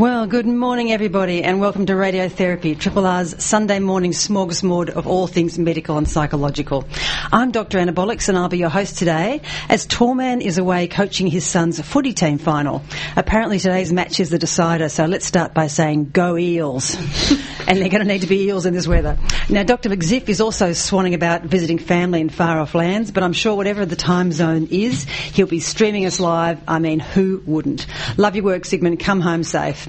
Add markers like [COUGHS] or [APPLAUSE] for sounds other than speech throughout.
Well, good morning, everybody, and welcome to Radiotherapy, Triple R's Sunday morning smorgasbord of all things medical and psychological. I'm Dr. Anna Bollocks, and I'll be your host today as Torman is away coaching his son's footy team final. Apparently, today's match is the decider, so let's start by saying go Eels. [LAUGHS] and they're going to need to be eels in this weather. Now, Dr. McZiff is also swanning about visiting family in far off lands, but I'm sure whatever the time zone is, he'll be streaming us live. I mean, who wouldn't? Love your work, Sigmund. Come home safe.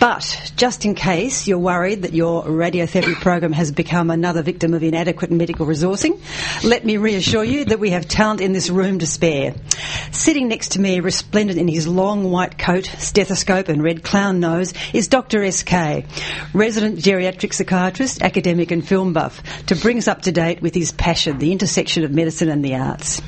But just in case you're worried that your radiotherapy program has become another victim of inadequate medical resourcing, let me reassure you that we have talent in this room to spare. Sitting next to me, resplendent in his long white coat, stethoscope, and red clown nose, is Dr. SK, resident geriatric psychiatrist, academic, and film buff, to bring us up to date with his passion, the intersection of medicine and the arts.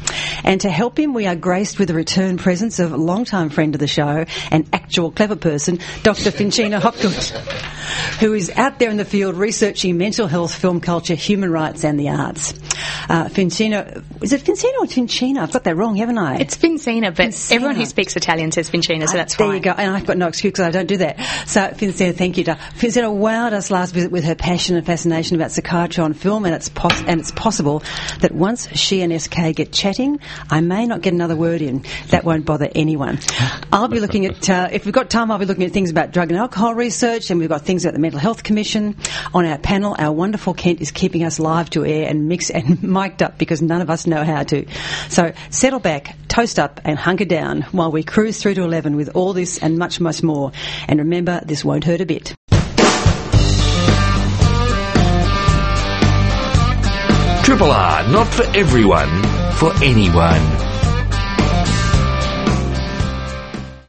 And to help him, we are graced with the return presence of a long-time friend of the show and actual clever person, Dr. Finchina Hopgood, who is out there in the field researching mental health, film culture, human rights, and the arts. Uh, Finchina, is it Finchina or Finchina? I've got that wrong, haven't I? It's Fincina, but Vincina. everyone who speaks Italian says Vincina, so that's why. there fine. you go. And I've got no excuse because I don't do that. So, Fincina, thank you. Fincina wowed us last visit with her passion and fascination about psychiatry on film, and it's pos- and it's possible that once she and SK get chatting, I may not get another word in. That won't bother anyone. I'll be looking at, uh, if we've got time, I'll be looking at things about drug and alcohol research, and we've got things about the Mental Health Commission. On our panel, our wonderful Kent is keeping us live to air and mix and [LAUGHS] mic'd up because none of us know how to. So settle back, toast up, and hunker down while we cruise through to 11 with all this and much, much more. And remember, this won't hurt a bit. Triple R, not for everyone, for anyone.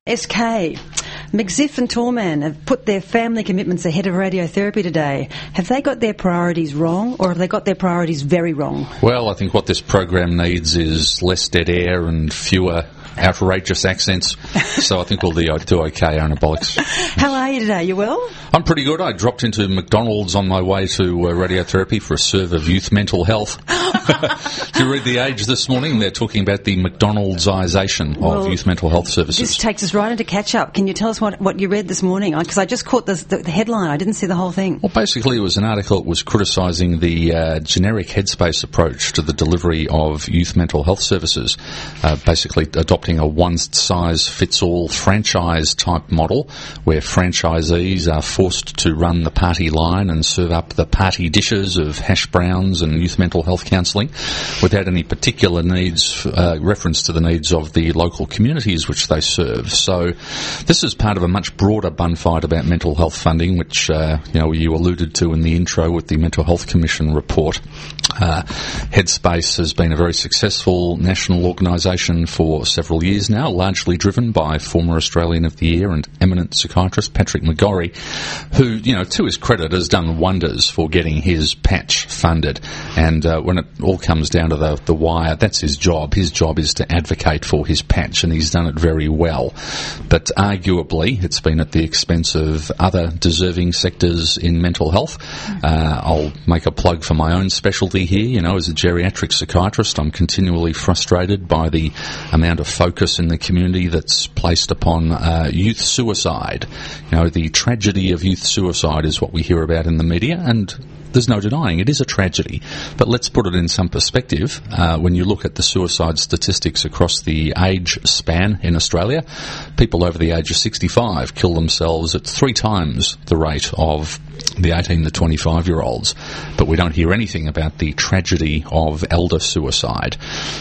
SK. McZiff and Torman have put their family commitments ahead of radiotherapy today. Have they got their priorities wrong, or have they got their priorities very wrong? Well, I think what this program needs is less dead air and fewer outrageous accents. so I think we'll do do okay, Anabolics. How are you today? You well? I'm pretty good. I dropped into McDonald's on my way to uh, radiotherapy for a serve of youth mental health. [LAUGHS] You read The Age this morning? They're talking about the McDonald'sization Well, of youth mental health services. This takes us right into catch up. Can you tell us what, what you read this morning? Because I just caught the, the, the headline. I didn't see the whole thing. Well, basically, it was an article that was criticising the uh, generic headspace approach to the delivery of youth mental health services, uh, basically adopting a one size fits all franchise type model where franchisees are forced to run the party line and serve up the party dishes of hash browns and youth mental health counselling without any particular needs, uh, reference to the needs of the local communities which they serve. So, this is part of a much broader bun fight about mental health funding, which uh, you know you alluded to in the intro with the Mental Health Commission report. Uh, Headspace has been a very successful national organisation for several years now, largely driven by former Australian of the Year and eminent psychiatrist Patrick McGorry, who, you know, to his credit, has done wonders for getting his patch funded. And uh, when it all comes down to the, the wire, that's his job. His job is to advocate for his patch, and he's done it very well. But arguably, it's been at the expense of other deserving sectors in mental health. Uh, I'll make a plug for my own specialty here. You know, as a geriatric psychiatrist, I'm continually frustrated by the amount of focus in the community that's placed upon uh, youth suicide. You know, the tragedy of youth suicide is what we hear about in the media, and there's no denying it is a tragedy. But let's put it in some perspective. Uh, when you look at the suicide statistics across the age span in Australia, people over the age of 65 kill themselves at three times the rate of the 18 to 25 year olds. But we don't hear anything about the tragedy of elder suicide.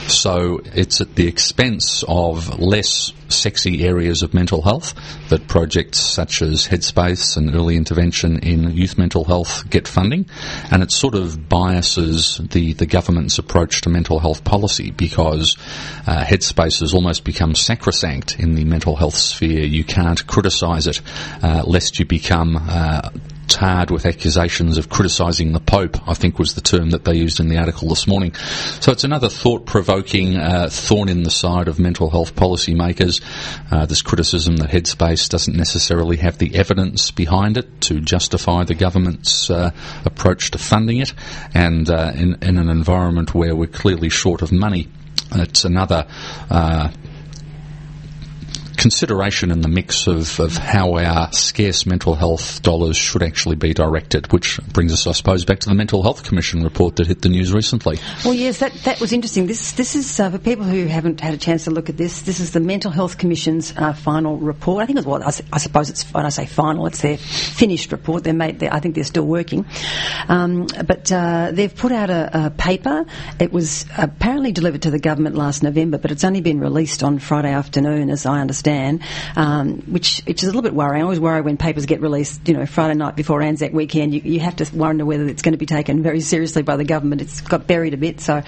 So it's at the expense of less sexy areas of mental health that projects such as Headspace and early intervention in youth mental health get funding. And it sort of biases the, the government's approach to mental health policy because uh, Headspace has almost become sacrosanct in the mental health sphere. You can't criticise it uh, lest you become uh, tarred with accusations of criticising the Pope, I think was the term that they used in the article this morning. So it's another thought provoking uh, thorn in the side of mental health policymakers. Uh, this criticism that Headspace doesn't necessarily have the evidence behind it to justify the government's uh, approach to funding it, and uh, in, in, an environment where we're clearly short of money. It's another uh, consideration in the mix of, of how our scarce mental health dollars should actually be directed, which brings us, I suppose, back to the Mental Health Commission report that hit the news recently. Well, yes, that, that was interesting. This this is uh, for people who haven't had a chance to look at this. This is the Mental Health Commission's uh, final report. I think it's what I, I, suppose it's when I say final, it's their finished report. They're made, I think they're still working, um, but uh, they've put out a, a paper. It was apparently delivered to the government last November, but it's only been released on Friday afternoon, as I understand um, which, which is a little bit worrying. I always worry when papers get released, you know, Friday night before Anzac weekend. You, you have to wonder whether it's going to be taken very seriously by the government. It's got buried a bit. So,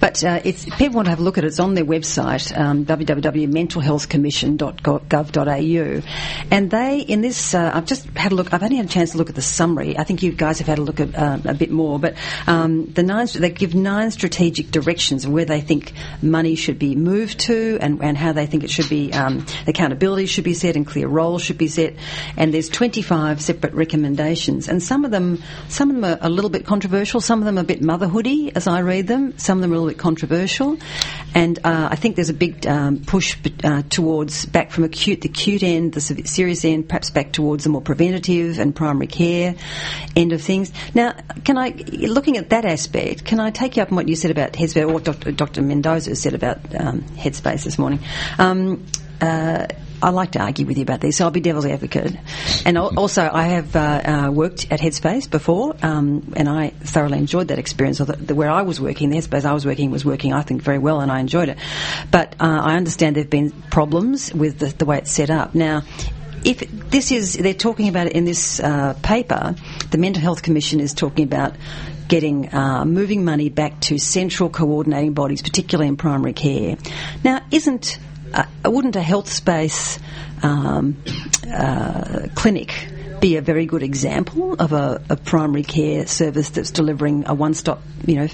but uh, if people want to have a look at it, it's on their website, um, www.mentalhealthcommission.gov.au, and they in this. Uh, I've just had a look. I've only had a chance to look at the summary. I think you guys have had a look at uh, a bit more, but um, the nine they give nine strategic directions where they think money should be moved to and, and how they think it should be um, accountability should be set and clear roles should be set. And there's 25 separate recommendations, and some of them, some of them are a little bit controversial. Some of them are a bit motherhoody, as I read them. Some of them are a little bit controversial, and uh, I think there's a big um, push uh, towards back from acute, the acute end, the serious end, perhaps back towards the more preventative and primary care end of things. Now, can I, looking at that aspect, can I take you up on what you said about Headspace, or what Dr. Dr. Mendoza said about um, Headspace this morning? Um, uh, I like to argue with you about these, so I'll be devil's advocate. And also, I have uh, uh, worked at Headspace before, um, and I thoroughly enjoyed that experience. Where I was working, the Headspace I was working was working, I think, very well, and I enjoyed it. But uh, I understand there have been problems with the, the way it's set up. Now, if this is, they're talking about it in this uh, paper, the Mental Health Commission is talking about getting uh, moving money back to central coordinating bodies, particularly in primary care. Now, isn't uh, wouldn't a Headspace um, uh, clinic be a very good example of a, a, primary care service that's delivering a one-stop, you know,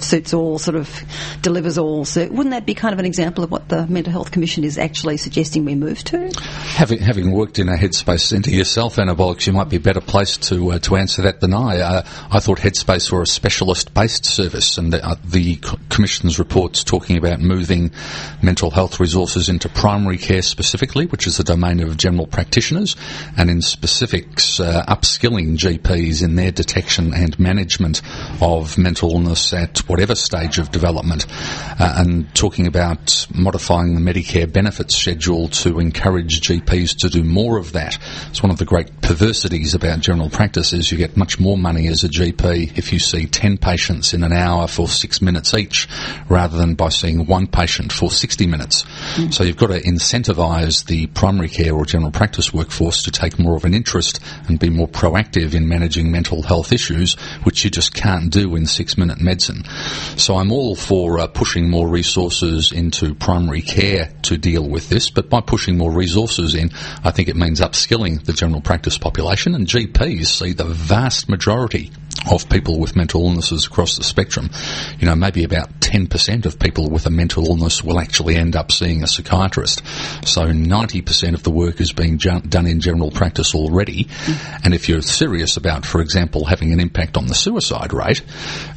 suits all, sort of delivers all. So wouldn't that be kind of an example of what the Mental Health Commission is actually suggesting we move to? Having, having worked in a Headspace centre yourself, Anabolics, you might be better placed to uh, to answer that than I. Uh, I thought Headspace were a specialist-based service, and the, uh, the Commission's reports talking about moving mental health resources into primary care specifically, which is the domain of general practitioners, and in specifics, uh, upskilling GPs in their detection and management of mental illness at whatever stage of development, uh, and talking about modifying the Medicare benefits schedule to encourage GPs to do more of that. It's one of the great perversities about general practice is you get much more money as a GP if you see 10 patients in an hour for six minutes each, rather than by seeing one patient for 60 minutes. Mm. So you've got to incentivise the primary care or general practice workforce to take more of an interest and be more proactive in managing mental health issues, which you just can't do in six minute So I'm all for uh, pushing more resources into primary care to deal with this, but by pushing more resources in, I think it means upskilling the general practice population and GPs see the vast majority of people with mental illnesses across the spectrum. You know, maybe about 10% of people with a mental illness will actually end up seeing a psychiatrist. So 90% of the work is being ju- done in general practice already. And if you're serious about, for example, having an impact on the suicide rate,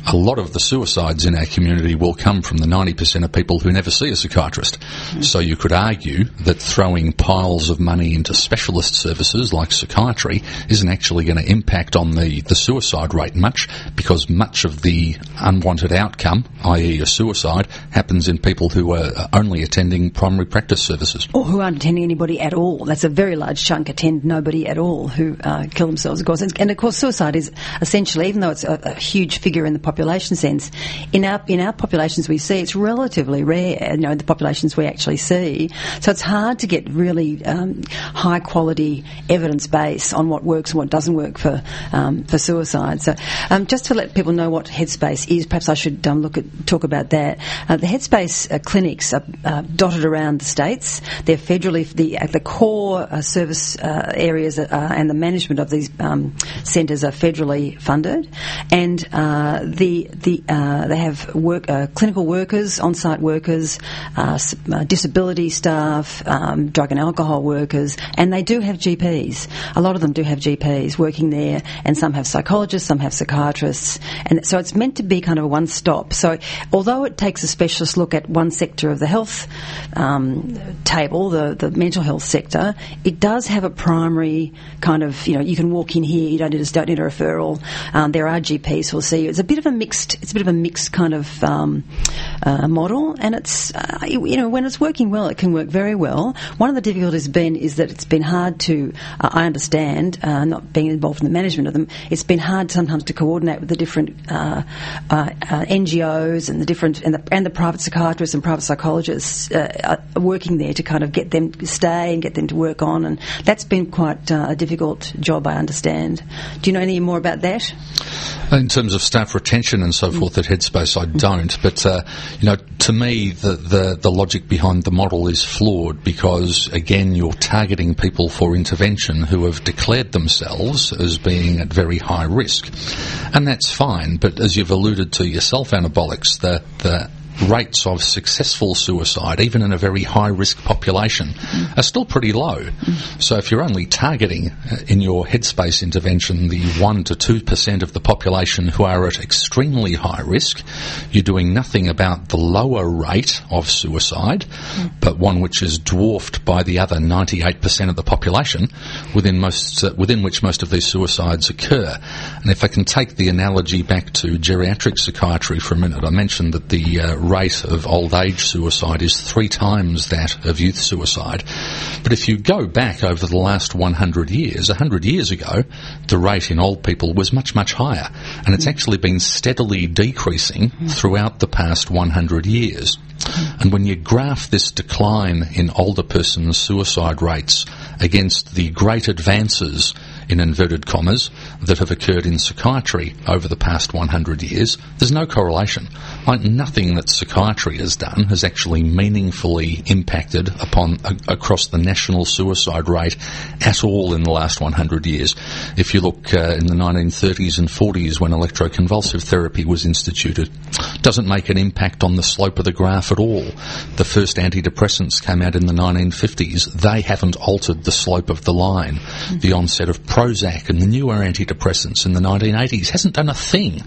a lot of the suicides in our community will come from the 90% of people who never see a psychiatrist. So you could argue that throwing piles of money into specialist services like psychiatry isn't actually going to impact on the, the suicide rate much because much of the unwanted outcome, i.e. a suicide, happens in people who are only attending primary practice services. Or who aren't attending anybody at all. That's a very large chunk attend nobody at all who uh, kill themselves, of course. And, of course, suicide is essentially, even though it's a, a, huge figure in the population sense, in our, in our populations we see, it's relatively rare, you know, the populations we actually see. So it's hard to get really um, high quality evidence base on what works and what doesn't work for, um, for suicide. So Um, just to let people know what Headspace is, perhaps I should um, look at talk about that. Uh, the Headspace uh, clinics are uh, dotted around the states. They're federally the the core uh, service uh, areas and the management of these um, centres are federally funded, and the the they have work clinical workers, on-site workers, disability staff, um, drug and alcohol workers, and they do have GPs. A lot of them do have GPs working there, and some have psychologists, some have psychiatrists, and so it's meant to be kind of a one-stop. So although it takes a specialist look at one sector of the health um, table, the, the mental health sector, it does have a primary kind of, you know, you can walk in here, you don't need a, don't need a referral. Um, there are GPs who'll see you. It's a bit of a mixed, it's a bit of a mixed kind of um, uh, model, and it's, uh, you know, when it's working well, it can work very well. One of the difficulties been is that it's been hard to, uh, I understand, uh, not being involved in the management of them, it's been hard sometimes to coordinate with the different uh, uh, NGOs and the different and the, and the private psychiatrists and private psychologists working there to kind of get them to stay and get them to work on, and that's been quite a difficult job, I understand. Do you know any more about that? In terms of staff retention and so forth at Headspace, I don't. But uh, you know, to me, the, the, the logic behind the model is flawed because again, you're targeting people for intervention who have declared themselves as being at very high risk, and that's fine. But as you've alluded to yourself, anabolics, the the rates of successful suicide, even in a very high risk population, mm. are still pretty low. Mm. So if you're only targeting uh, in your headspace intervention the 1 to 2% of the population who are at extremely high risk, you're doing nothing about the lower rate of suicide, mm. but one which is dwarfed by the other 98% of the population within most, uh, within which most of these suicides occur. And if I can take the analogy back to geriatric psychiatry for a minute, I mentioned that the uh, rate of old age suicide is three times that of youth suicide. But if you go back over the last 100 years, 100 years ago, the rate in old people was much, much higher. And it's actually been steadily decreasing throughout the past 100 years. And when you graph this decline in older persons' suicide rates against the great advances in inverted commas, that have occurred in psychiatry over the past 100 years, there's no correlation. Like nothing that psychiatry has done has actually meaningfully impacted upon across the national suicide rate at all in the last 100 years. If you look uh, in the 1930s and 40s when electroconvulsive therapy was instituted, doesn't make an impact on the slope of the graph at all. The first antidepressants came out in the 1950s. They haven't altered the slope of the line. Mm-hmm. The onset of Prozac and the newer antidepressants in the 1980s hasn't done a thing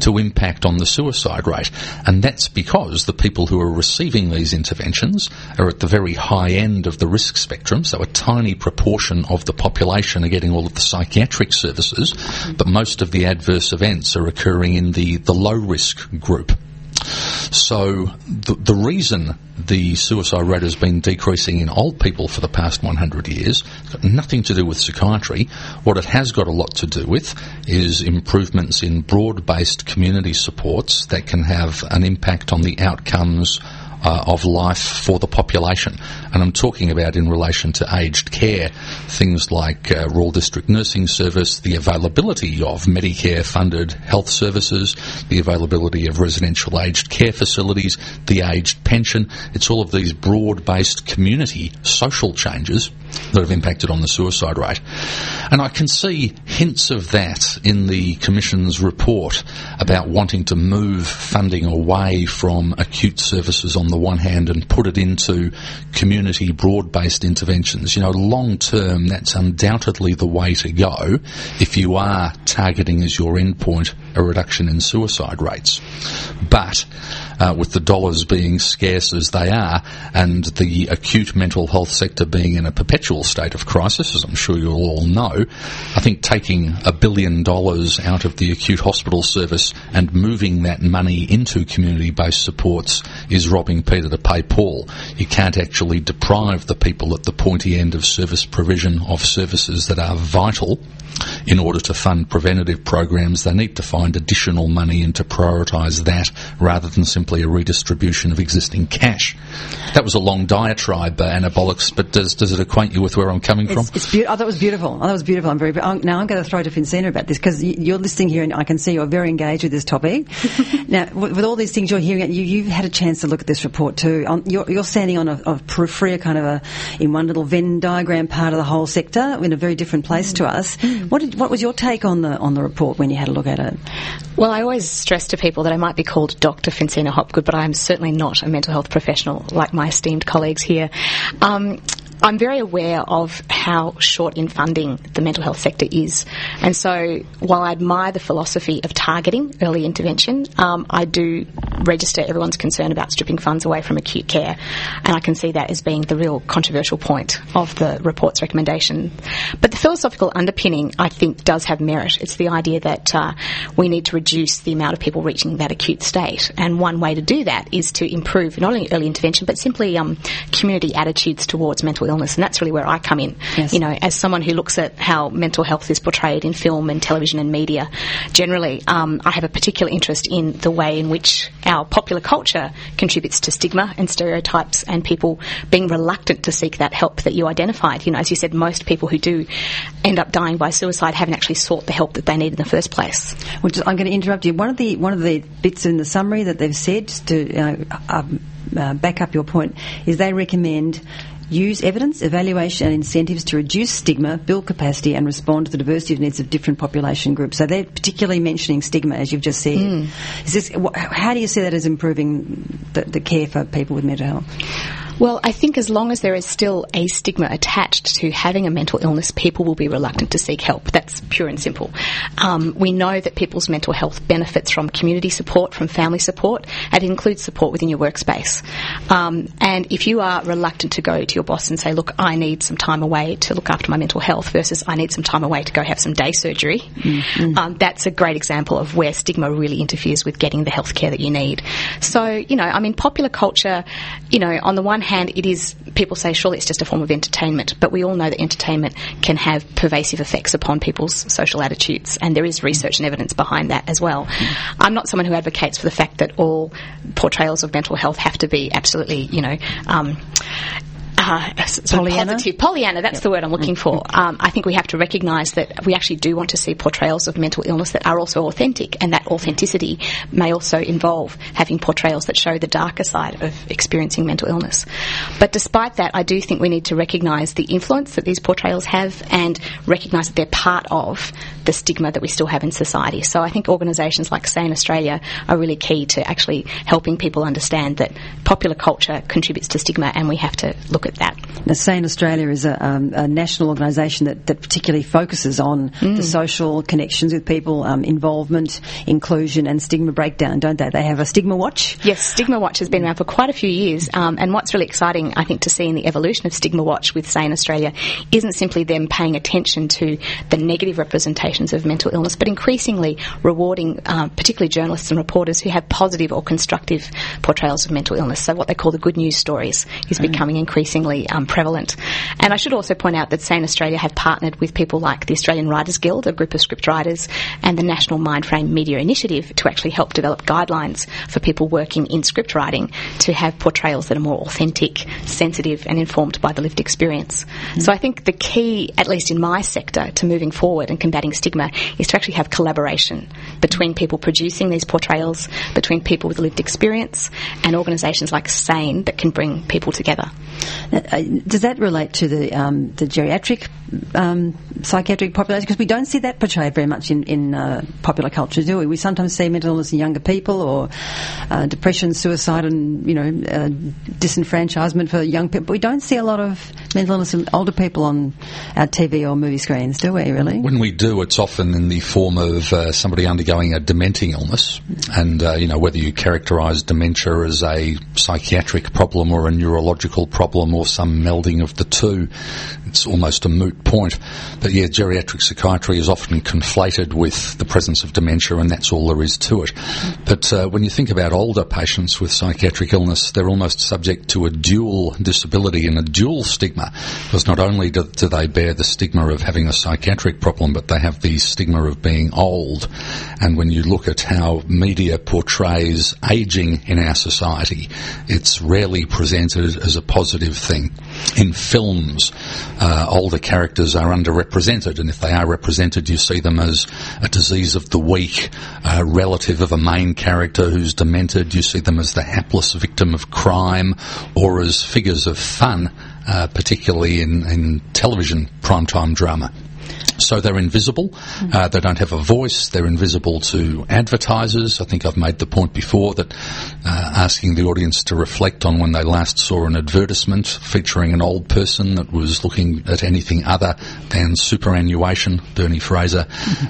to impact on the suicide rate. And that's because the people who are receiving these interventions are at the very high end of the risk spectrum, so a tiny proportion of the population are getting all of the psychiatric services, but most of the adverse events are occurring in the, the low risk group. So the, the reason the suicide rate has been decreasing in old people for the past 100 years has got nothing to do with psychiatry. What it has got a lot to do with is improvements in broad-based community supports that can have an impact on the outcomes uh, of life for the population. And I'm talking about in relation to aged care, things like uh, Rural District Nursing Service, the availability of Medicare funded health services, the availability of residential aged care facilities, the aged pension. It's all of these broad based community social changes that have impacted on the suicide rate. And I can see hints of that in the Commission's report about wanting to move funding away from acute services on the one hand and put it into community broad based interventions. You know, long term, that's undoubtedly the way to go if you are targeting as your endpoint a reduction in suicide rates. But uh, with the dollars being scarce as they are and the acute mental health sector being in a perpetual state of crisis, as I'm sure you'll all know, I think taking a billion dollars out of the acute hospital service and moving that money into community-based supports is robbing Peter to pay Paul. You can't actually deprive the people at the pointy end of service provision of services that are vital in order to fund preventative programs, they need to find additional money and to prioritise that rather than simply a redistribution of existing cash. That was a long diatribe, uh, anabolics, but does, does it acquaint you with where I'm coming from? It's, it's be- I thought it was beautiful. I thought it was beautiful. I'm very. I'm, now I'm going to throw to Fincina about this because you're listening here, and I can see you're very engaged with this topic. [LAUGHS] now, with, with all these things you're hearing, you, you've had a chance to look at this report too. On, you're, you're standing on a, a periphery, kind of a in one little Venn diagram part of the whole sector, in a very different place to us. What did, what was your take on the on the report when you had a look at it? Well, I always stress to people that I might be called Dr. Fincina Hopgood, but I am certainly not a mental health professional like my esteemed colleagues here. Um, I'm very aware of how short in funding the mental health sector is. And so while I admire the philosophy of targeting early intervention, um, I do register everyone's concern about stripping funds away from acute care. And I can see that as being the real controversial point of the report's recommendation. But the philosophical underpinning, I think, does have merit. It's the idea that uh, we need to reduce the amount of people reaching that acute state. And one way to do that is to improve not only early intervention, but simply um, community attitudes towards mental illness. And that's really where I come in. Yes. You know, as someone who looks at how mental health is portrayed in film and television and media, generally, um, I have a particular interest in the way in which our popular culture contributes to stigma and stereotypes and people being reluctant to seek that help that you identified. You know, as you said, most people who do end up dying by suicide haven't actually sought the help that they need in the first place. Which I'm going to interrupt you. One of the one of the bits in the summary that they've said to uh, um, uh, back up your point is they recommend use evidence, evaluation, and incentives to reduce stigma, build capacity, and respond to the diversity of needs of different population groups. So they're particularly mentioning stigma, as you've just said. Mm. Is this how do you see that as improving the, the care for people with mental health? Well, I think as long as there is still a stigma attached to having a mental illness, people will be reluctant to seek help. That's pure and simple. Um, we know that people's mental health benefits from community support, from family support, and it includes support within your workspace. Um, and if you are reluctant to go to your boss and say, look, I need some time away to look after my mental health versus I need some time away to go have some day surgery, um, that's a great example of where stigma really interferes with getting the health care that you need. So, you know, I mean, popular culture, you know, on the one hand, it is, people say, surely it's just a form of entertainment, but we all know that entertainment can have pervasive effects upon people's social attitudes, and there is research and evidence behind that as well. I'm not someone who advocates for the fact that all portrayals of mental health have to be absolutely, you know, um, uh, Pollyanna? positive. Pollyanna, that's the word I'm looking for. Um, I think we have to recognise that we actually do want to see portrayals of mental illness that are also authentic, and that authenticity may also involve having portrayals that show the darker side of experiencing mental illness. But despite that, I do think we need to recognise the influence that these portrayals have and recognise that they're part of the stigma that we still have in society. So I think organisations like Sane Australia are really key to actually helping people understand that popular culture contributes to stigma, and we have to look at that. Now, Sane Australia is a, um, a national organisation that, that particularly focuses on the social connections with people, um, involvement, inclusion, and stigma breakdown, don't they? They have a stigma watch. Yes, Stigma Watch has been around for quite a few years, um, and what's really exciting, I think, to see in the evolution of Stigma Watch with Sane Australia isn't simply them paying attention to the negative representations of mental illness, but increasingly rewarding, um, particularly journalists and reporters who have positive or constructive portrayals of mental illness. So what they call the good news stories is becoming increasingly um, prevalent. And I should also point out that Sane Australia have partnered with people like the Australian Writers Guild, a group of script writers, and the National Mindframe Media Initiative to actually help develop guidelines for people working in script writing to have portrayals that are more authentic, sensitive, and informed by the lived experience. So I think the key, at least in my sector, to moving forward and combating stigma is to actually have collaboration between people producing these portrayals, between people with lived experience, and organisations like SANE that can bring people together. Uh, does that relate to the um, the geriatric um, psychiatric population? Because we don't see that portrayed very much in, in uh, popular culture, do we? We sometimes see mental illness in younger people, or uh, depression, suicide, and you know uh, disenfranchisement for young people. But we don't see a lot of mental illness in older people on our TV or movie screens, do we? Really? When we do, it's often in the form of uh, somebody undergoing a dementing illness, and uh, you know whether you characterise dementia as a psychiatric problem or a neurological problem or some melding of the two, it's almost a moot point. But yeah, geriatric psychiatry is often conflated with the presence of dementia, and that's all there is to it. But uh, when you think about older patients with psychiatric illness, they're almost subject to a dual disability and a dual stigma, because not only do, do they bear the stigma of having a psychiatric problem, but they have the stigma of being old. And when you look at how media portrays aging in our society, it's rarely presented as a positive thing. In films, uh, older characters are underrepresented, and if they are represented, you see them as a disease of the weak, a relative of a main character who's demented. You see them as the hapless victim of crime, or as figures of fun, uh, particularly in, in television primetime drama. So they're invisible. Uh, they don't have a voice. They're invisible to advertisers. I think I've made the point before that uh, asking the audience to reflect on when they last saw an advertisement featuring an old person that was looking at anything other than superannuation, Bernie Fraser,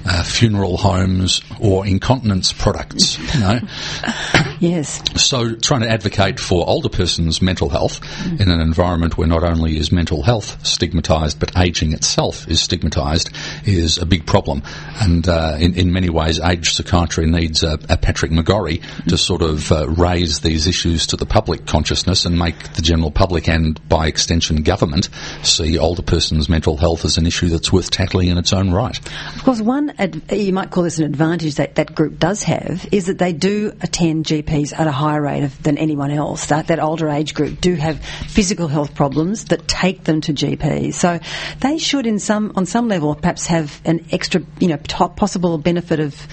uh, funeral homes, or incontinence products. You know? [COUGHS] Yes. So, trying to advocate for older persons' mental health in an environment where not only is mental health stigmatised, but ageing itself is stigmatised is a big problem. And uh, in, in many ways, age psychiatry needs a, a Patrick McGorry to sort of uh, raise these issues to the public consciousness and make the general public and, by extension, government see older persons' mental health as an issue that's worth tackling in its own right. Of course, one, ad- you might call this an advantage that that group does have, is that they do attend GPs at a higher rate of, than anyone else. That, that older age group do have physical health problems that take them to GPs. So they should, in some, on some level, perhaps have an extra, you know, top possible benefit of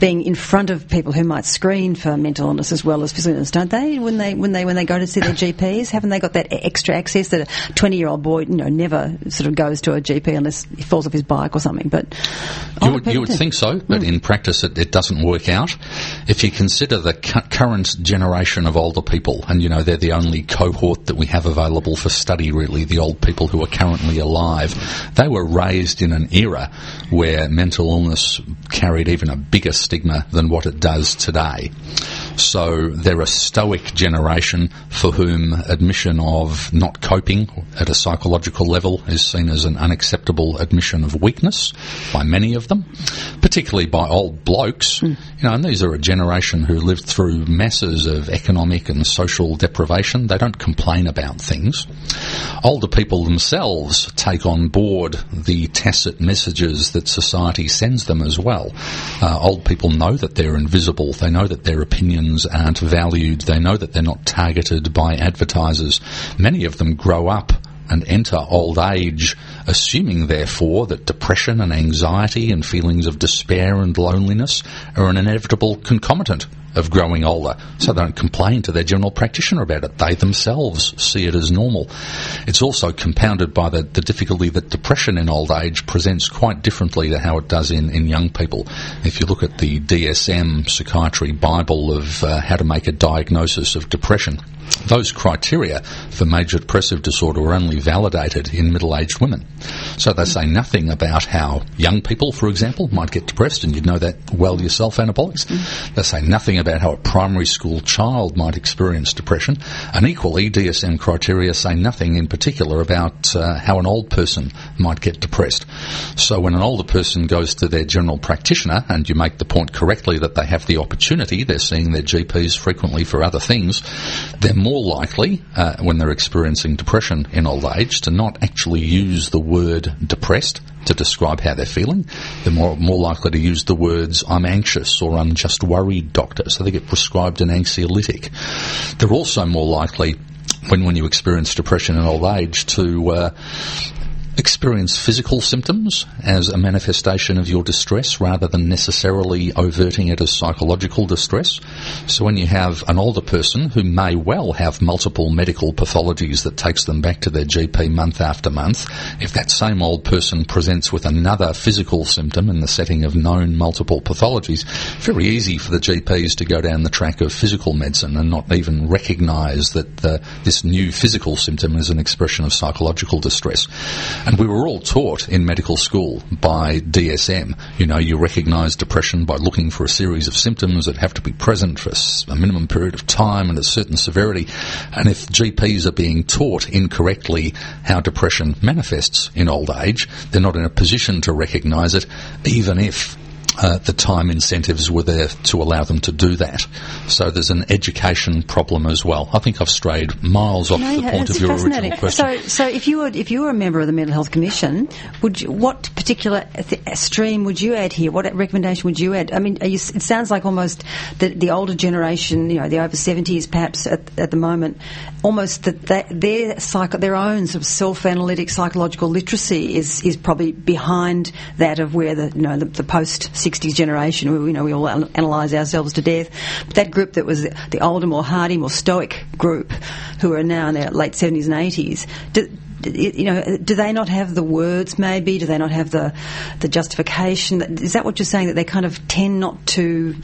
being in front of people who might screen for mental illness as well as physical illness, don't they? When they when they when they go to see their GPs, haven't they got that extra access that a twenty year old boy, you know, never sort of goes to a GP unless he falls off his bike or something? But You would, you would think so, but in practice it, it doesn't work out. If you consider the cu- current generation of older people, and you know they're the only cohort that we have available for study really, the old people who are currently alive, they were raised in an era where mental illness carried even a bigger stigma than what it does today. So they're a stoic generation for whom admission of not coping at a psychological level is seen as an unacceptable admission of weakness by many of them, particularly by old blokes. You know, and these are a generation who lived through masses of economic and social deprivation. They don't complain about things. Older people themselves take on board the tacit messages that society sends them as well. Uh, old people know that they're invisible. They know that their opinions aren't valued. They know that they're not targeted by advertisers. Many of them grow up and enter old age, assuming therefore that depression and anxiety and feelings of despair and loneliness are an inevitable concomitant of growing older. So they don't complain to their general practitioner about it. They themselves see it as normal. It's also compounded by the, the difficulty that depression in old age presents quite differently to how it does in, in young people. If you look at the DSM psychiatry Bible of uh, how to make a diagnosis of depression, those criteria for major depressive disorder are only validated in middle-aged women. So they say nothing about how young people, for example, might get depressed, and you'd know that well yourself, anabolics. They say nothing about how a primary school child might experience depression, and equally, DSM criteria say nothing in particular about uh, how an old person might get depressed. So when an older person goes to their general practitioner, and you make the point correctly that they have the opportunity, they're seeing their GPs frequently for other things, they're more likely, uh, when they're experiencing depression in old age, to not actually use the word depressed to describe how they're feeling. They're more, more likely to use the words I'm anxious or I'm just worried, doctor. So they get prescribed an anxiolytic. They're also more likely when, when you experience depression in old age to uh, experience physical symptoms as a manifestation of your distress rather than necessarily overting it as psychological distress. So when you have an older person who may well have multiple medical pathologies that takes them back to their GP month after month, if that same old person presents with another physical symptom in the setting of known multiple pathologies, very easy for the GPs to go down the track of physical medicine and not even recognise that the, this new physical symptom is an expression of psychological distress. And we were all taught in medical school by DSM. You know, you recognise depression by looking for a series of symptoms that have to be present for a minimum period of time and a certain severity. And if GPs are being taught incorrectly how depression manifests in old age, they're not in a position to recognise it, even if uh, the time incentives were there to allow them to do that. So there's an education problem as well. I think I've strayed miles off No, the point of your original question. So, so if you were if you were a member of the Mental Health Commission, would you, what particular th- stream would you add here? What recommendation would you add? I mean, you, it sounds like almost the, the older generation, you know, the over seventies, perhaps at, at the moment, almost that their psycho, their own sort of self-analytic psychological literacy is is probably behind that of where the you know the, the post 60s generation, where, you know, we all analyse ourselves to death. But that group that was the, older, more hardy, more stoic group, who are now in their late 70s and 80s, do, do- you know, do they not have the words? Maybe do they not have the the justification? Is that what you're saying? That they kind of tend not to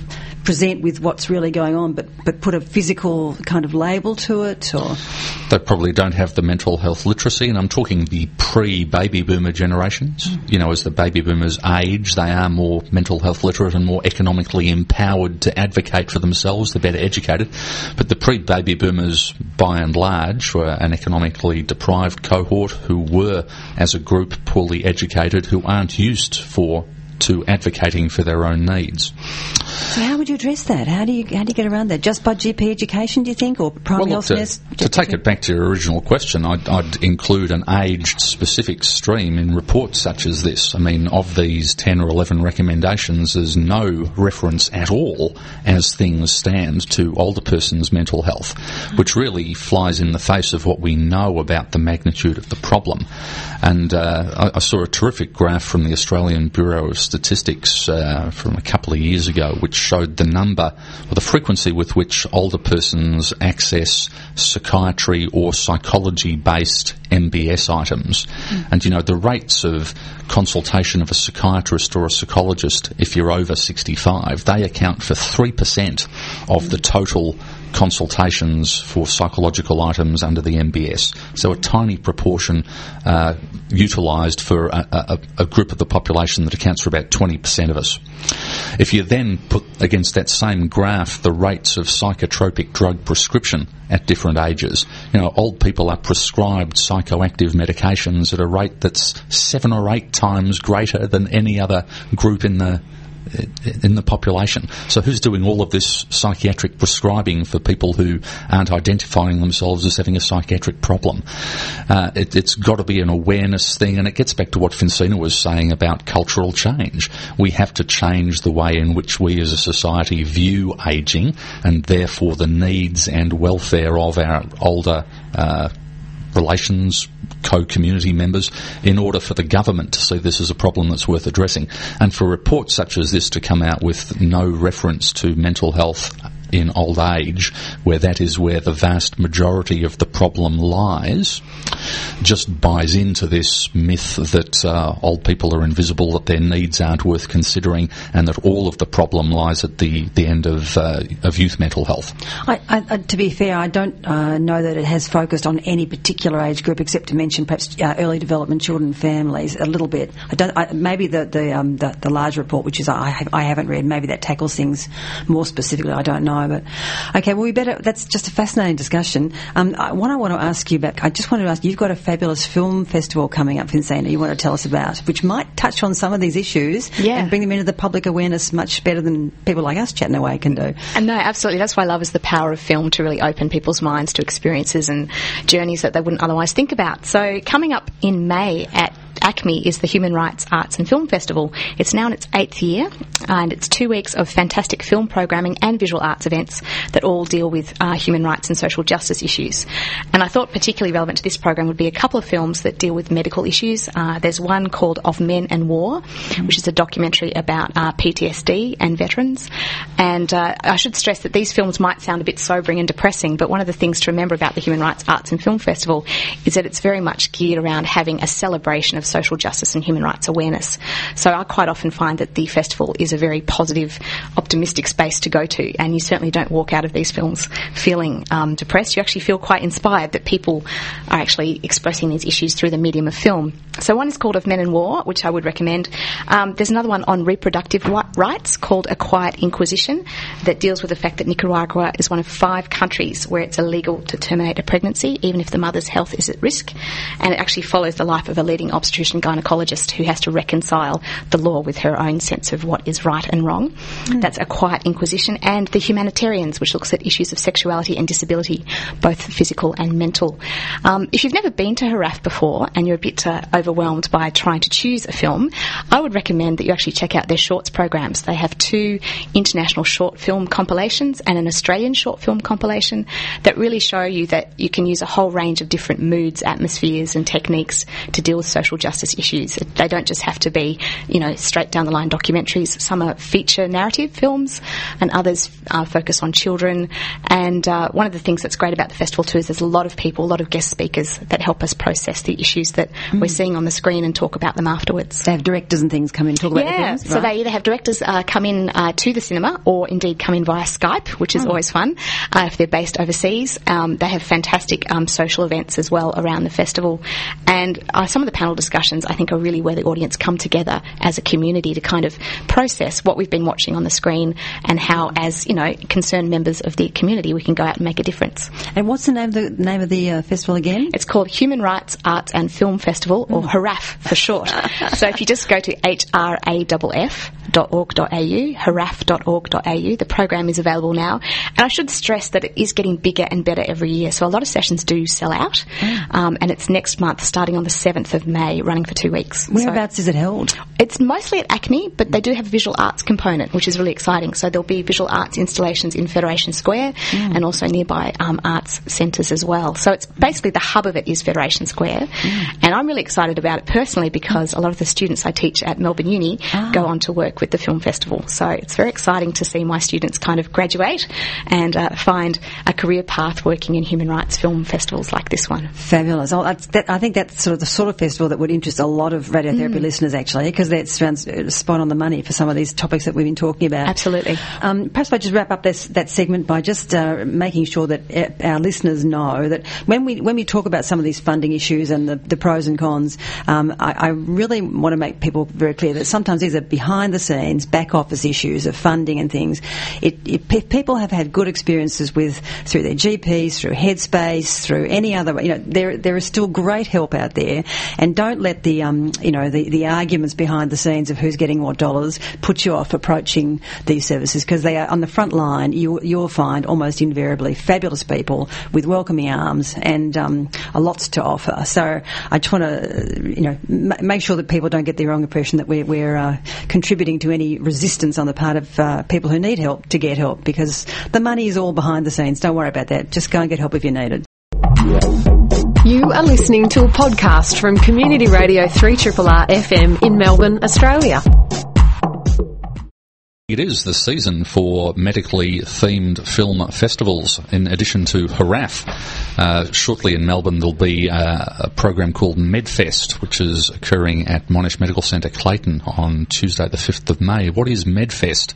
present with what's really going on, but but put a physical kind of label to it, or they probably don't have the mental health literacy, and I'm talking the pre-baby boomer generations. Mm. You know, as the baby boomers age, they are more mental health literate and more economically empowered to advocate for themselves. They're better educated. But the pre-baby boomers, by and large, were an economically deprived cohort who were, as a group, poorly educated, who aren't used for to advocating for their own needs. So how would you address that? How do you how do you get around that? Just by GP education, do you think, or primary Well, look, health to, nurse? to take it back to your original question, I'd, I'd include an aged specific stream in reports such as this. I mean, of these 10 or 11 recommendations, there's no reference at all as things stand to older persons' mental health, which really flies in the face of what we know about the magnitude of the problem. And uh, I, I saw a terrific graph from the Australian Bureau of Statistics uh, from a couple of years ago, which showed the number or the frequency with which older persons access psychiatry or psychology based MBS items. Hmm. And you know, the rates of consultation of a psychiatrist or a psychologist, if you're over 65, they account for 3% of the hmm. total consultations for psychological items under the MBS. So a tiny proportion uh, utilised for a, a, a group of the population that accounts for about 20% of us. If you then put against that same graph the rates of psychotropic drug prescription at different ages, you know, old people are prescribed psychoactive medications at a rate that's seven or eight times greater than any other group in the in the population. So who's doing all of this psychiatric prescribing for people who aren't identifying themselves as having a psychiatric problem? Uh, it, has got to be an awareness thing, and it gets back to what Fincina was saying about cultural change. We have to change the way in which we as a society view ageing, and therefore the needs and welfare of our older uh, relations co-community members in order for the government to see this as a problem that's worth addressing. And for reports such as this to come out with no reference to mental health in old age, where that is where the vast majority of the problem lies, just buys into this myth that uh, old people are invisible, that their needs aren't worth considering, and that all of the problem lies at the, the end of, uh, of youth mental health. I, I, to be fair, I don't uh, know that it has focused on any particular age group, except to mention perhaps uh, early development children and families a little bit. I don't. I, maybe the the, um, the, the large report, which is I I haven't read, maybe that tackles things more specifically. I don't know, but okay. Well, we better. That's just a fascinating discussion. Um, I, what I want to ask you about, I just wanted to ask. You've got a fabulous film festival coming up, in Vincena. You want to tell us about, which might touch on some of these issues Yeah. and bring them into the public awareness much better than people like us chatting away can do. And no, absolutely. That's why I love is the power of film to really open people's minds to experiences and journeys that they wouldn't otherwise think about. So coming up in May at ACMI is the Human Rights Arts and Film Festival. It's now in its eighth year, and it's two weeks of fantastic film programming and visual arts events that all deal with uh, human rights and social justice issues. And I thought particularly relevant to this program would be a couple of films that deal with medical issues. Uh, there's one called Of Men and War, which is a documentary about uh, PTSD and veterans. And uh, I should stress that these films might sound a bit sobering and depressing, but one of the things to remember about the Human Rights Arts and Film Festival is that it's very much geared around having a celebration of social justice and human rights awareness. So I quite often find that the festival is a very positive, optimistic space to go to, and you certainly don't walk out of these films feeling um, depressed. You actually feel quite inspired that people are actually expressing these issues through the medium of film. So one is called Of Men and War, which I would recommend. Um, there's another one on reproductive rights called A Quiet Inquisition that deals with the fact that Nicaragua is one of five countries where it's illegal to terminate a pregnancy, even if the mother's health is at risk. And it actually follows the life of a leading obstetrician gynecologist who has to reconcile the law with her own sense of what is right and wrong. Mm. That's A Quiet Inquisition. And The Humanitarians, which looks at issues of sexuality and disability, both physical and mental. Um, if you've never been to HRAFF before and you're a bit uh, overwhelmed by trying to choose a film, I would recommend that you actually check out their shorts programs. They have two international short film compilations and an Australian short film compilation that really show you that you can use a whole range of different moods, atmospheres, and techniques to deal with social justice issues. They don't just have to be, you know, straight down the line documentaries. Some are feature narrative films, and others uh, focus on children. And uh, one of the things that's great about the festival too is there's a lot of people, a lot of guest speakers that help us process the issues that mm. we're seeing on the screen and talk about them afterwards. They have directors and things come in talk about yeah, films, so they either have directors uh, come in uh, to the cinema or indeed come in via Skype, which is oh. always fun uh, if they're based overseas. Um, they have fantastic um, social events as well around the festival, and uh, some of the panel discussions I think are really where the audience come together as a community to kind of process what we've been watching on the screen and how, as you know, concerned members of the community, we can go out and make a difference. And what's the name of the name of the uh, festival again? It's called Human Rights Arts and Film Festival, or mm. HRAFF for short. [LAUGHS] so if you just go to hraff.org.au, hiraf.org.au, the program is available now. And I should stress that it is getting bigger and better every year. So a lot of sessions do sell out, mm. um, and it's next month, starting on the seventh of May, running for two weeks. Whereabouts so is it held? It's mostly at ACMI, but they do have a visual arts component, which is really exciting. So there'll be visual arts installations in Federation Square mm. and also nearby um, arts centres as well. So it's basically the hub of it is Federation Square, mm. and I'm really excited about it personally because a lot of the students I teach at Melbourne Uni ah. go on to work with the film festival. So it's very exciting to see my students kind of graduate and uh, find a career path working in human rights film festivals like this one. Fabulous. Oh, that, I think that's sort of the sort of festival that would interest a lot of radiotherapy mm. listeners actually because that's spot on the money for some of these topics that we've been talking about. Absolutely. Um, perhaps I just wrap up this, that segment by just uh, making sure that uh, our listeners know that when we when we talk about some of these funding issues and the, the pros and cons, um, I, I, really want to make people very clear that sometimes these are behind the scenes, back office issues of funding and things. It, it, people have had good experiences with through their GPs, through Headspace, through any other. You know, there there is still great help out there, and don't let the um, you know the, the arguments behind the scenes of who's getting what dollars put you off approaching these services because they are on the front line. You you'll find almost invariably fabulous people with welcoming arms and um, a lots to offer. So I just want to you know m- make sure that people don't get the wrong impression that we're, we're uh, contributing to any resistance on the part of uh, people who need help to get help because the money is all behind the scenes. Don't worry about that. Just go and get help if you need it. You are listening to a podcast from Community Radio 3RRR FM in Melbourne, Australia. It is the season for medically themed film festivals. In addition to HRAFF, uh, shortly in Melbourne there'll be uh, a program called MedFest, which is occurring at Monash Medical Centre Clayton on Tuesday, the 5th of May. What is MedFest?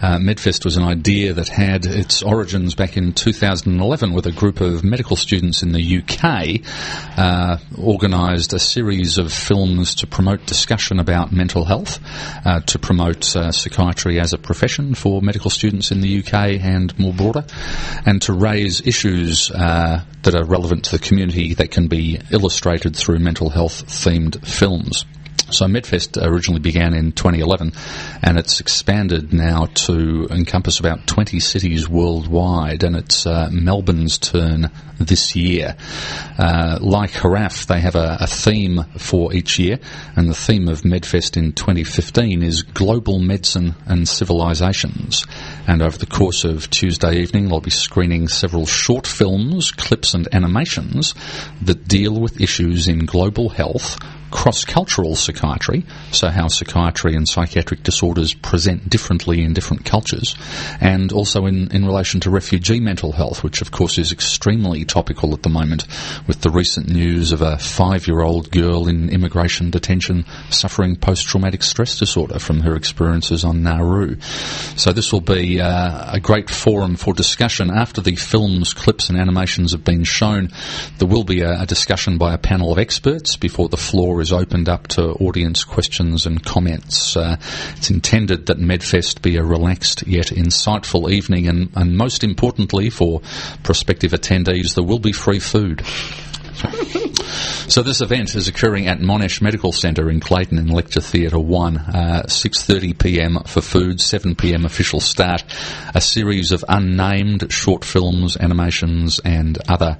Uh, MedFest was an idea that had its origins back in 2011 with a group of medical students in the UK uh, organised a series of films to promote discussion about mental health, uh, to promote uh, as a profession for medical students in the UK and more broader, and to raise issues uh, that are relevant to the community that can be illustrated through mental health themed films. So MedFest originally began in 2011 and it's expanded now to encompass about 20 cities worldwide and it's uh, Melbourne's turn this year. Uh, like HRAFF, they have a, a, theme for each year and the theme of MedFest in 2015 is Global Medicine and Civilizations. And over the course of Tuesday evening, they'll be screening several short films, clips and animations that deal with issues in global health cross-cultural psychiatry, so how psychiatry and psychiatric disorders present differently in different cultures, and also in, in relation to refugee mental health, which of course is extremely topical at the moment with the recent news of a five-year-old girl in immigration detention suffering post-traumatic stress disorder from her experiences on Nauru. So this will be uh, a great forum for discussion after the films, clips and animations have been shown. There will be a, a discussion by a panel of experts before the floor is opened up to audience questions and comments. Uh, it's intended that Medfest be a relaxed yet insightful evening, and, and most importantly for prospective attendees, there will be free food. So this event is occurring at Monash Medical Centre in Clayton in Lecture Theatre 1, uh, 6.30pm for food, 7pm official start. A series of unnamed short films, animations and other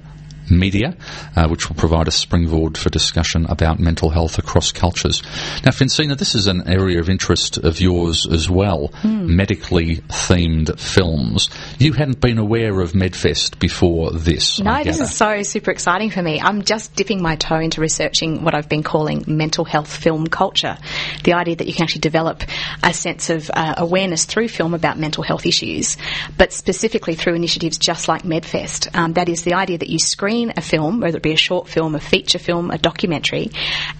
media, uh, which will provide a springboard for discussion about mental health across cultures. Now, Fincina, this is an area of interest of yours as well, mm. medically themed films. You hadn't been aware of MedFest before this. No, this is so super exciting for me. I'm just dipping my toe into researching what I've been calling mental health film culture. The idea that you can actually develop a sense of uh, awareness through film about mental health issues, but specifically through initiatives just like MedFest. Um, that is the idea that you screen screen a film, whether it be a short film, a feature film, a documentary,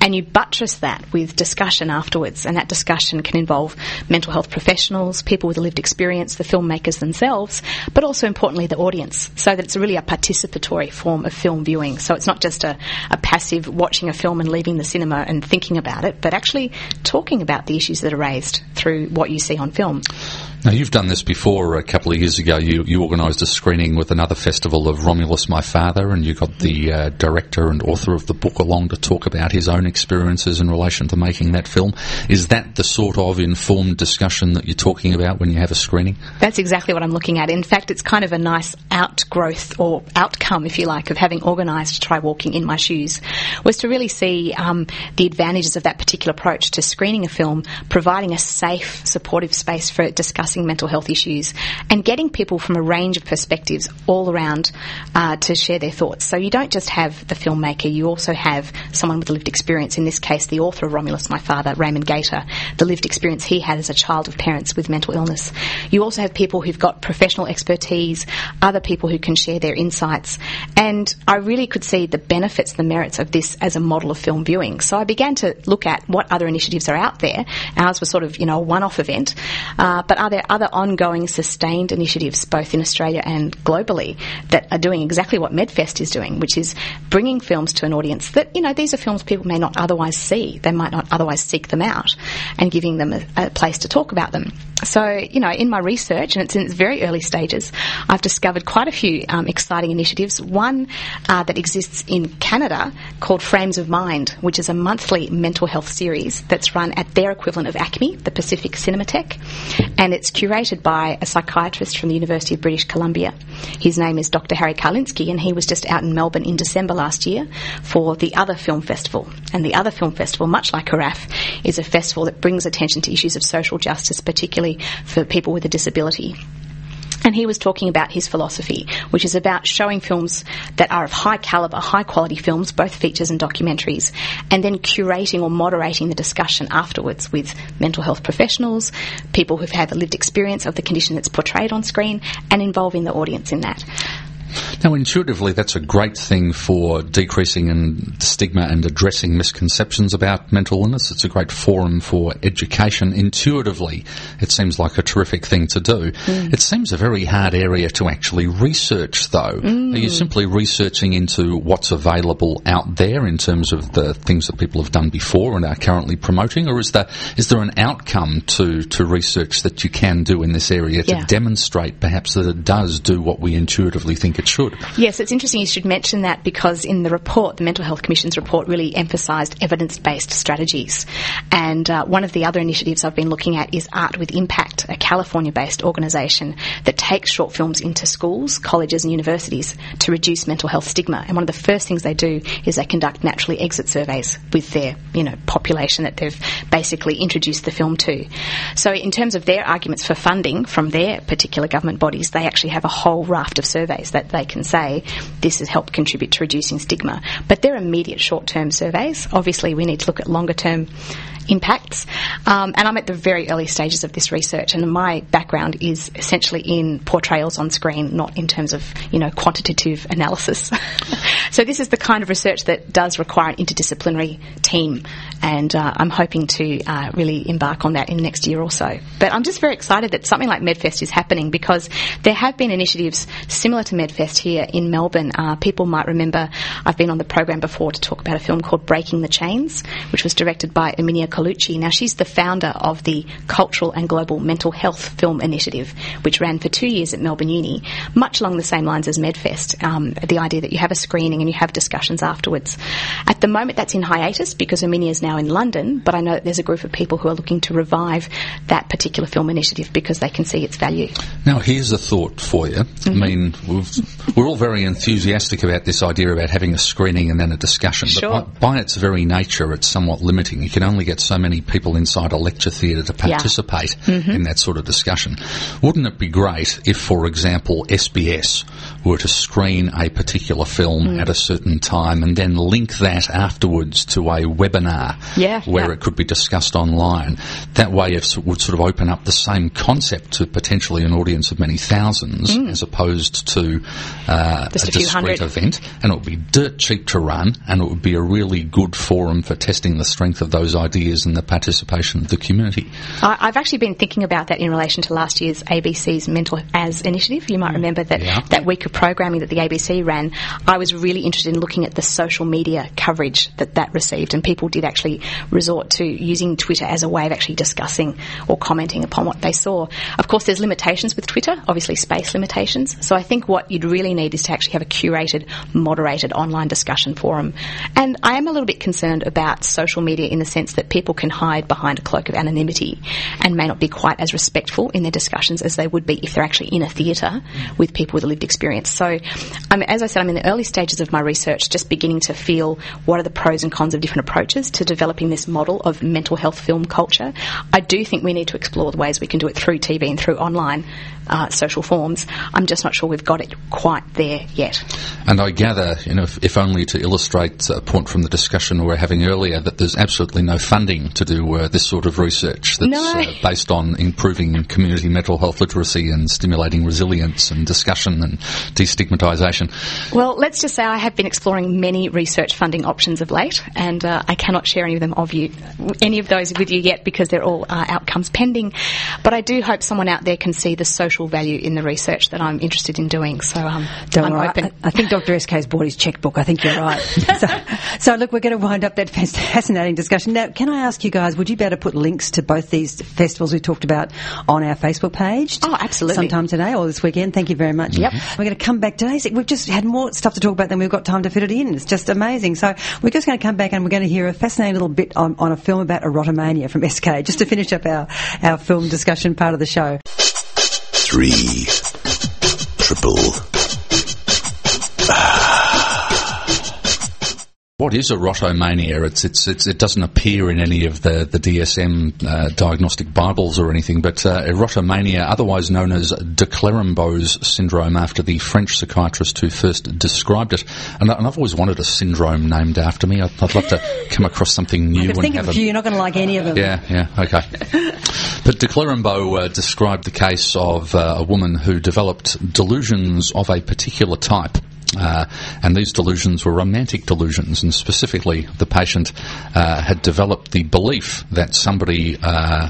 and you buttress that with discussion afterwards. And that discussion can involve mental health professionals, people with lived experience, the filmmakers themselves, but also importantly the audience, so that it's really a participatory form of film viewing. So it's not just a, a passive watching a film and leaving the cinema and thinking about it, but actually talking about the issues that are raised through what you see on film. Now, you've done this before a couple of years ago. You, you organised a screening with another festival of Romulus, My Father, and you got the uh, director and author of the book along to talk about his own experiences in relation to making that film. Is that the sort of informed discussion that you're talking about when you have a screening? That's exactly what I'm looking at. In fact, it's kind of a nice outgrowth or outcome, if you like, of having organised Try Walking in My Shoes, was to really see um, the advantages of that particular approach to screening a film, providing a safe, supportive space for discussing discussing mental health issues and getting people from a range of perspectives all around uh, to share their thoughts. So you don't just have the filmmaker, you also have someone with lived experience. In this case, the author of Romulus, my father, Raymond Gaita, the lived experience he had as a child of parents with mental illness. You also have people who've got professional expertise, other people who can share their insights. And I really could see the benefits, the merits of this as a model of film viewing. So I began to look at what other initiatives are out there. Ours was sort of, you know, a one-off event. Uh, but are there other ongoing sustained initiatives, both in Australia and globally, that are doing exactly what MedFest is doing, which is bringing films to an audience that, you know, these are films people may not otherwise see. They might not otherwise seek them out and giving them a, a place to talk about them. So, you know, in my research, and it's in its very early stages, I've discovered quite a few um, exciting initiatives. One uh, that exists in Canada called Frames of Mind, which is a monthly mental health series that's run at their equivalent of ACMI, the Pacific Cinematheque, and it's curated by a psychiatrist from the University of British Columbia. His name is Dr. Harry Karlinsky, and he was just out in Melbourne in December last year for the Other Film Festival. And the Other Film Festival, much like HRAFF, is a festival that brings attention to issues of social justice, particularly for people with a disability. And he was talking about his philosophy, which is about showing films that are of high caliber, high quality films, both features and documentaries, and then curating or moderating the discussion afterwards with mental health professionals, people who've had a lived experience of the condition that's portrayed on screen, and involving the audience in that. Now, intuitively, that's a great thing for decreasing and stigma and addressing misconceptions about mental illness. It's a great forum for education. Intuitively, it seems like a terrific thing to do. Mm. It seems a very hard area to actually research, though. Mm. Are you simply researching into what's available out there in terms of the things that people have done before and are currently promoting, or is there is there an outcome to to research that you can do in this area to demonstrate perhaps that it does do what we intuitively think it should? Yes, it's interesting you should mention that because in the report, the Mental Health Commission's report really emphasised evidence based strategies. And uh, one of the other initiatives I've been looking at is Art with Impact, a California based organisation that takes short films into schools, colleges, and universities to reduce mental health stigma. And one of the first things they do is they conduct naturally exit surveys with their you know, population that they've basically introduced the film to. So, in terms of their arguments for funding from their particular government bodies, they actually have a whole raft of surveys that they can say this has helped contribute to reducing stigma. But they're immediate short term surveys. Obviously, we need to look at longer term impacts. Um, and I'm at the very early stages of this research, and my background is essentially in portrayals on screen, not in terms of you know quantitative analysis. [LAUGHS] so this is the kind of research that does require an interdisciplinary team, and uh, I'm hoping to uh, really embark on that in the next year or so. But I'm just very excited that something like MedFest is happening because there have been initiatives similar to MedFest here in Melbourne. Uh, people might remember I've been on the program before to talk about a film called Breaking the Chains, which was directed by Erminia Colucci. Now, she's the founder of the Cultural and Global Mental Health Film Initiative, which ran for two years at Melbourne Uni, much along the same lines as MedFest. Um, the idea that you have a screening and you have discussions afterwards. At the moment, that's in hiatus because Erminia is now in London, but I know that there's a group of people who are looking to revive that particular film initiative because they can see its value. Now, here's a thought for you. Mm-hmm. I mean, we're all very enthusiastic about this idea about having a screening and then a discussion, sure. but by, by, its very nature, it's somewhat limiting. You can only get so many people inside a lecture theatre to participate yeah. mm-hmm. in that sort of discussion. Wouldn't it be great if, for example, SBS were to screen a particular film mm. at a certain time and then link that afterwards to a webinar yeah, where yeah. it could be discussed online? That way, it would sort of open up the same concept to potentially an audience of many thousands mm. as opposed to uh, a, a discrete event. And it would be dirt cheap to run and it would be a really good forum for testing the strength of those ideas and the participation of the community. I, have actually been thinking about that in relation to last year's ABC's Mental As initiative. You might mm. remember that yeah. that week of programming that the ABC ran. I was really interested in looking at the social media coverage that that received, and people did actually resort to using Twitter as a way of actually discussing or commenting upon what they saw. Of course, there's limitations with Twitter, obviously space limitations. So I think what you'd really need is to actually have a curated, moderated online discussion forum. And I am a little bit concerned about social media in the sense that people can hide behind a cloak of anonymity and may not be quite as respectful in their discussions as they would be if they're actually in a theatre with people with a lived experience. So, I mean, as I said, I'm in the early stages of my research, just beginning to feel what are the pros and cons of different approaches to developing this model of mental health film culture. I do think we need to explore the ways we can do it through TV and through online uh, social forms. I'm just not sure we've got it quite there yet. And I gather, you know, if, if only to illustrate a point from the discussion we were having earlier, that there's absolutely no funding to do uh, this sort of research that's no. uh, based on improving community mental health literacy and stimulating resilience and discussion and destigmatisation. Well, let's just say I have been exploring many research funding options of late, and uh, I cannot share any of them of you, any of those with you yet because they're all uh, outcomes pending. But I do hope someone out there can see the social value in the research that I'm interested in doing. So um, Don't I'm worry. open. I, I, think Dr. SK's bought his checkbook. I think you're right. [LAUGHS] so, so, look, we're going to wind up that fascinating discussion. Now, can I ask you guys, would you be able to put links to both these festivals we talked about on our Facebook page? Oh, absolutely. Sometime today or this weekend. Thank you very much. Yep. We're going to come back today. We've just had more stuff to talk about than we've got time to fit it in. It's just amazing. So we're just going to come back and we're going to hear a fascinating little bit on, on a film about erotomania from SK, just to finish up our, our film discussion part of the show. Three. Triple. What is erotomania? It's, it's, it's, it doesn't appear in any of the, the DSM uh, diagnostic Bibles or anything, but uh, erotomania, otherwise known as de Clerambault's syndrome, after the French psychiatrist who first described it. And, and I've always wanted a syndrome named after me. I'd, I'd love to [LAUGHS] come across something new. I think of a few, you're not going to like any of them. Yeah, yeah, okay. [LAUGHS] but de Clerambault uh, described the case of uh, a woman who developed delusions of a particular type. Uh, and these delusions were romantic delusions, and specifically, the patient uh, had developed the belief that somebody uh,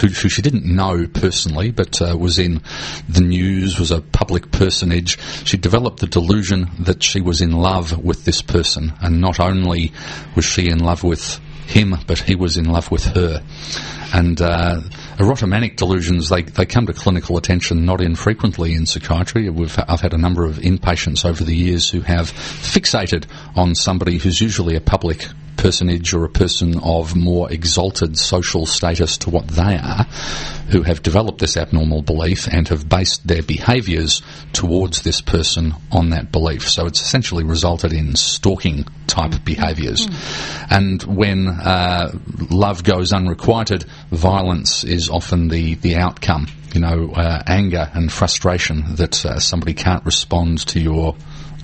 who, who, she didn't know personally, but uh, was in the news, was a public personage. She developed the delusion that she was in love with this person, and not only was she in love with him, but he was in love with her. And uh, erotomanic delusions, they, they come to clinical attention not infrequently in psychiatry. We've, I've had a number of inpatients over the years who have fixated on somebody who's usually a public personage or a person of more exalted social status to what they are who have developed this abnormal belief and have based their behaviours towards this person on that belief. So it's essentially resulted in stalking type behaviours. And when uh, love goes unrequited, violence is often the, the outcome. You know, uh, anger and frustration that uh, somebody can't respond to your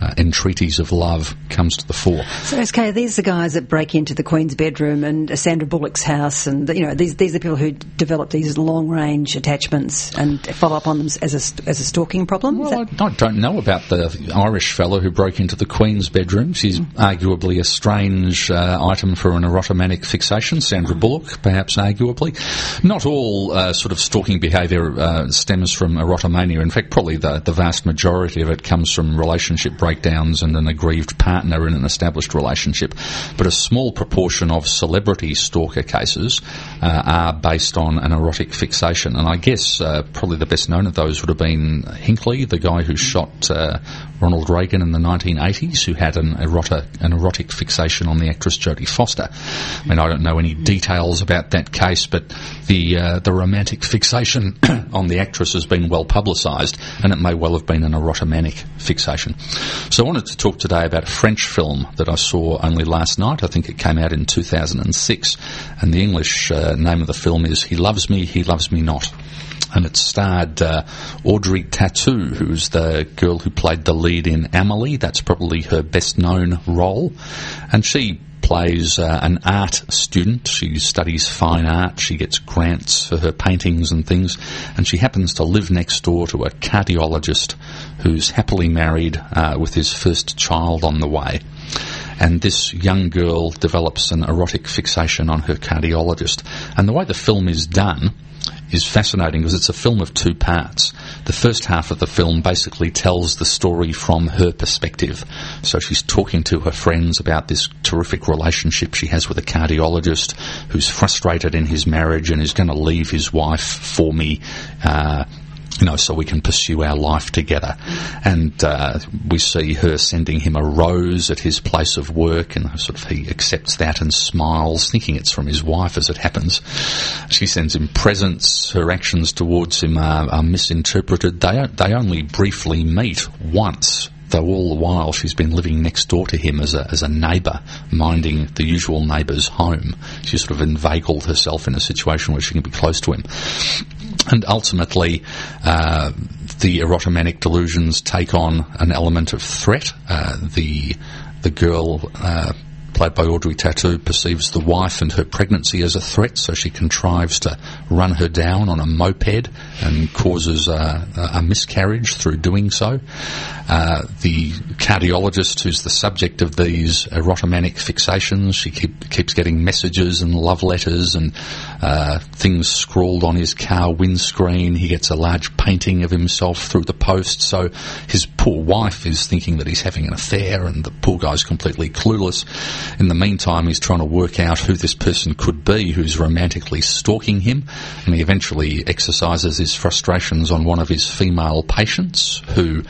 uh, entreaties of love comes to the fore. So, SK, these are the guys that break into the Queen's bedroom and Sandra Bullock's house, and you know these these are people who develop these long range attachments and follow up on them as a as a stalking problem. Well, I, I don't know about the Irish fellow who broke into the Queen's bedroom. She's arguably a strange uh, item for an erotomanic fixation. Sandra Bullock, perhaps arguably. Not all uh, sort of stalking behaviour uh, stems from erotomania. In fact, probably the, the vast majority of it comes from relationship breakdowns and an aggrieved partner in an established relationship. But a small proportion of celebrity stalker cases uh, are based on an erotic fixation. And I guess uh, probably the best known of those would have been Hinckley, the guy who shot uh, Ronald Reagan in the 1980s, who had an erotic, an erotic fixation on the actress Jodie Foster. I mean, I don't know any details about that case, but the uh, the romantic fixation [COUGHS] on the actress has been well publicised, and it may well have been an erotomanic fixation. So I wanted to talk today about a French film that I saw only last night. I think it came out in 2006, and the English uh, name of the film is He Loves Me, He Loves Me Not and it starred uh, Audrey Tautou, who's the girl who played the lead in Amelie. That's probably her best known role. And she plays uh, an art student. She studies fine art. She gets grants for her paintings and things. And she happens to live next door to a cardiologist who's happily married uh, with his first child on the way and this young girl develops an erotic fixation on her cardiologist. And the way the film is done is fascinating because it's a film of two parts. The first half of the film basically tells the story from her perspective. So she's talking to her friends about this terrific relationship she has with a cardiologist who's frustrated in his marriage and is going to leave his wife for me. Uh, you know, so we can pursue our life together. And uh, we see her sending him a rose at his place of work, and sort of he accepts that and smiles, thinking it's from his wife as it happens. She sends him presents. Her actions towards him are, are misinterpreted. They they only briefly meet once. Though all the while she's been living next door to him as a, as a neighbour, minding the usual neighbour's home. She's sort of inveigled herself in a situation where she can be close to him and ultimately uh, the erotomanic delusions take on an element of threat. Uh, the the girl. Uh, Played by Audrey Tautou perceives the wife and her pregnancy as a threat, so she contrives to run her down on a moped and causes uh, a miscarriage through doing so. Uh, the cardiologist, who's the subject of these erotomanic fixations, she keep, keeps getting messages and love letters and uh, things scrawled on his car windscreen. He gets a large painting of himself through the post. So his poor wife is thinking that he's having an affair, and the poor guy's completely clueless. In the meantime, he's trying to work out who this person could be who's romantically stalking him, and he eventually exercises his frustrations on one of his female patients who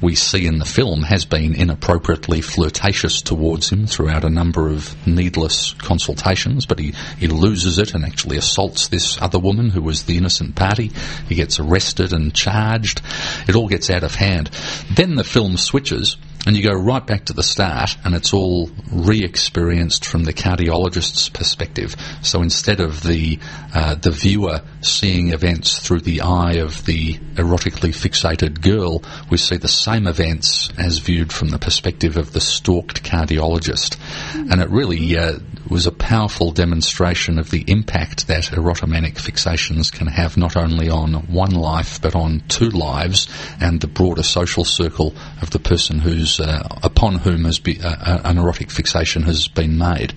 we see in the film has been inappropriately flirtatious towards him throughout a number of needless consultations, but he, he loses it and actually assaults this other woman who was the innocent party. He gets arrested and charged. It all gets out of hand. Then the film switches and you go right back to the start and it's all re-experienced from the cardiologist's perspective. So instead of the uh, the viewer seeing events through the eye of the erotically fixated girl, we see the same events as viewed from the perspective of the stalked cardiologist. And it really uh, was a powerful demonstration of the impact that erotomanic fixations can have not only on one life but on two lives and the broader social circle of the person who's uh, upon whom be, uh, an erotic fixation has been made.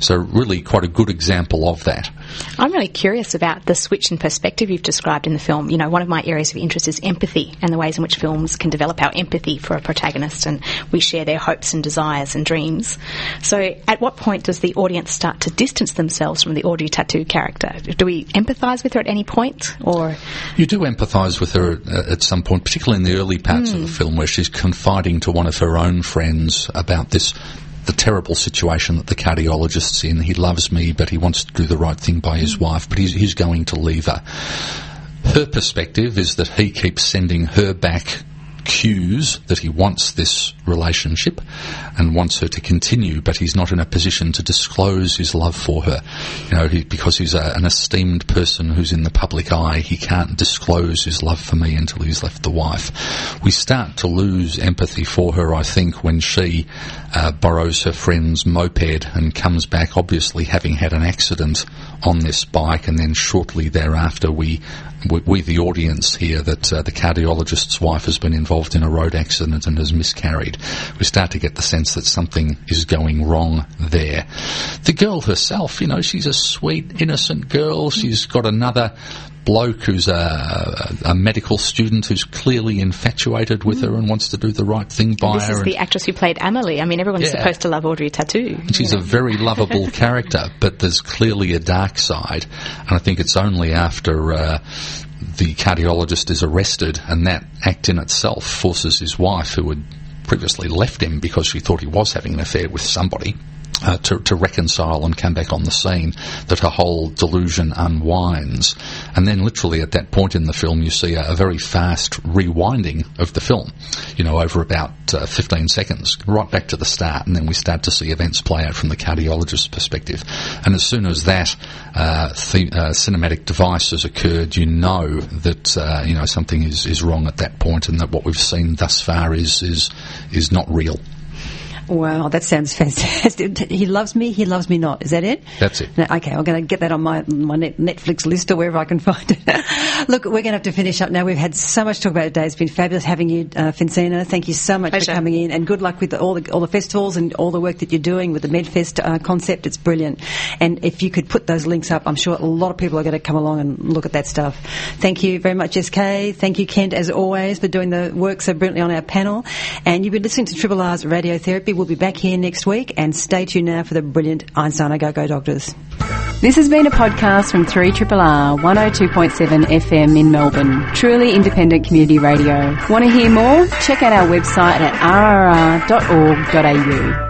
So really quite a good example of that. I'm really curious about the switch in perspective you've described in the film. You know, one of my areas of interest is empathy and the ways in which films can develop our empathy for a protagonist and we share their hopes and desires and dreams. So at what point does the audience start to distance themselves from the Audrey Tautou character? Do we empathise with her at any point or You do empathise with her uh, at some point, particularly in the early parts of the film where she's confiding to one of her own friends about this the terrible situation that the cardiologist's in. He loves me, but he wants to do the right thing by his wife, but he's, he's going to leave her. Her perspective is that he keeps sending her back cues that he wants this relationship and wants her to continue, but he's not in a position to disclose his love for her. You know, he, because he's a, an esteemed person who's in the public eye, he can't disclose his love for me until he's left the wife. We start to lose empathy for her, I think, when she uh, borrows her friend's moped and comes back, obviously having had an accident on this bike, and then shortly thereafter we we, the audience hear that uh, the cardiologist's wife has been involved in a road accident and has miscarried. We start to get the sense that something is going wrong there. The girl herself, you know, she's a sweet, innocent girl. She's got another bloke who's a, a medical student who's clearly infatuated with her and wants to do the right thing by This her. is the actress who played Amelie. I mean, everyone's Yeah. supposed to love Audrey Tautou. She's a very lovable [LAUGHS] character, but there's clearly a dark side, and I think it's only after uh, the cardiologist is arrested and that act in itself forces his wife, who had previously left him because she thought he was having an affair with somebody. Uh, to, to reconcile and come back on the scene, that her whole delusion unwinds. And then, literally, at that point in the film, you see a, a very fast rewinding of the film, you know, over about uh, 15 seconds, right back to the start, and then we start to see events play out from the cardiologist's perspective. And as soon as that uh, the, uh, cinematic device has occurred, you know that uh, you know something is, is wrong at that point, and that what we've seen thus far is is is not real. Wow, that sounds fantastic. [LAUGHS] He loves me, he loves me not. Is that it? That's it. No, okay, I'm going to get that on my my Netflix list or wherever I can find it. [LAUGHS] Look, we're going to have to finish up now. We've had so much to talk about today. It's been fabulous having you, uh, Fincina. Thank you so much Pleasure. for coming in, and good luck with the, all the all the festivals and all the work that you're doing with the MedFest uh, concept. It's brilliant. And if you could put those links up, I'm sure a lot of people are going to come along and look at that stuff. Thank you very much, SK. Thank you, Kent, as always, for doing the work so brilliantly on our panel. And you've been listening to Triple R's Radiotherapy. We'll be back here next week, and stay tuned now for the brilliant Einstein Go Go Doctors. This has been a podcast from 3RRR 102.7 FM in Melbourne. Truly independent community radio. Want to hear more? Check out our website at rrr.org.au.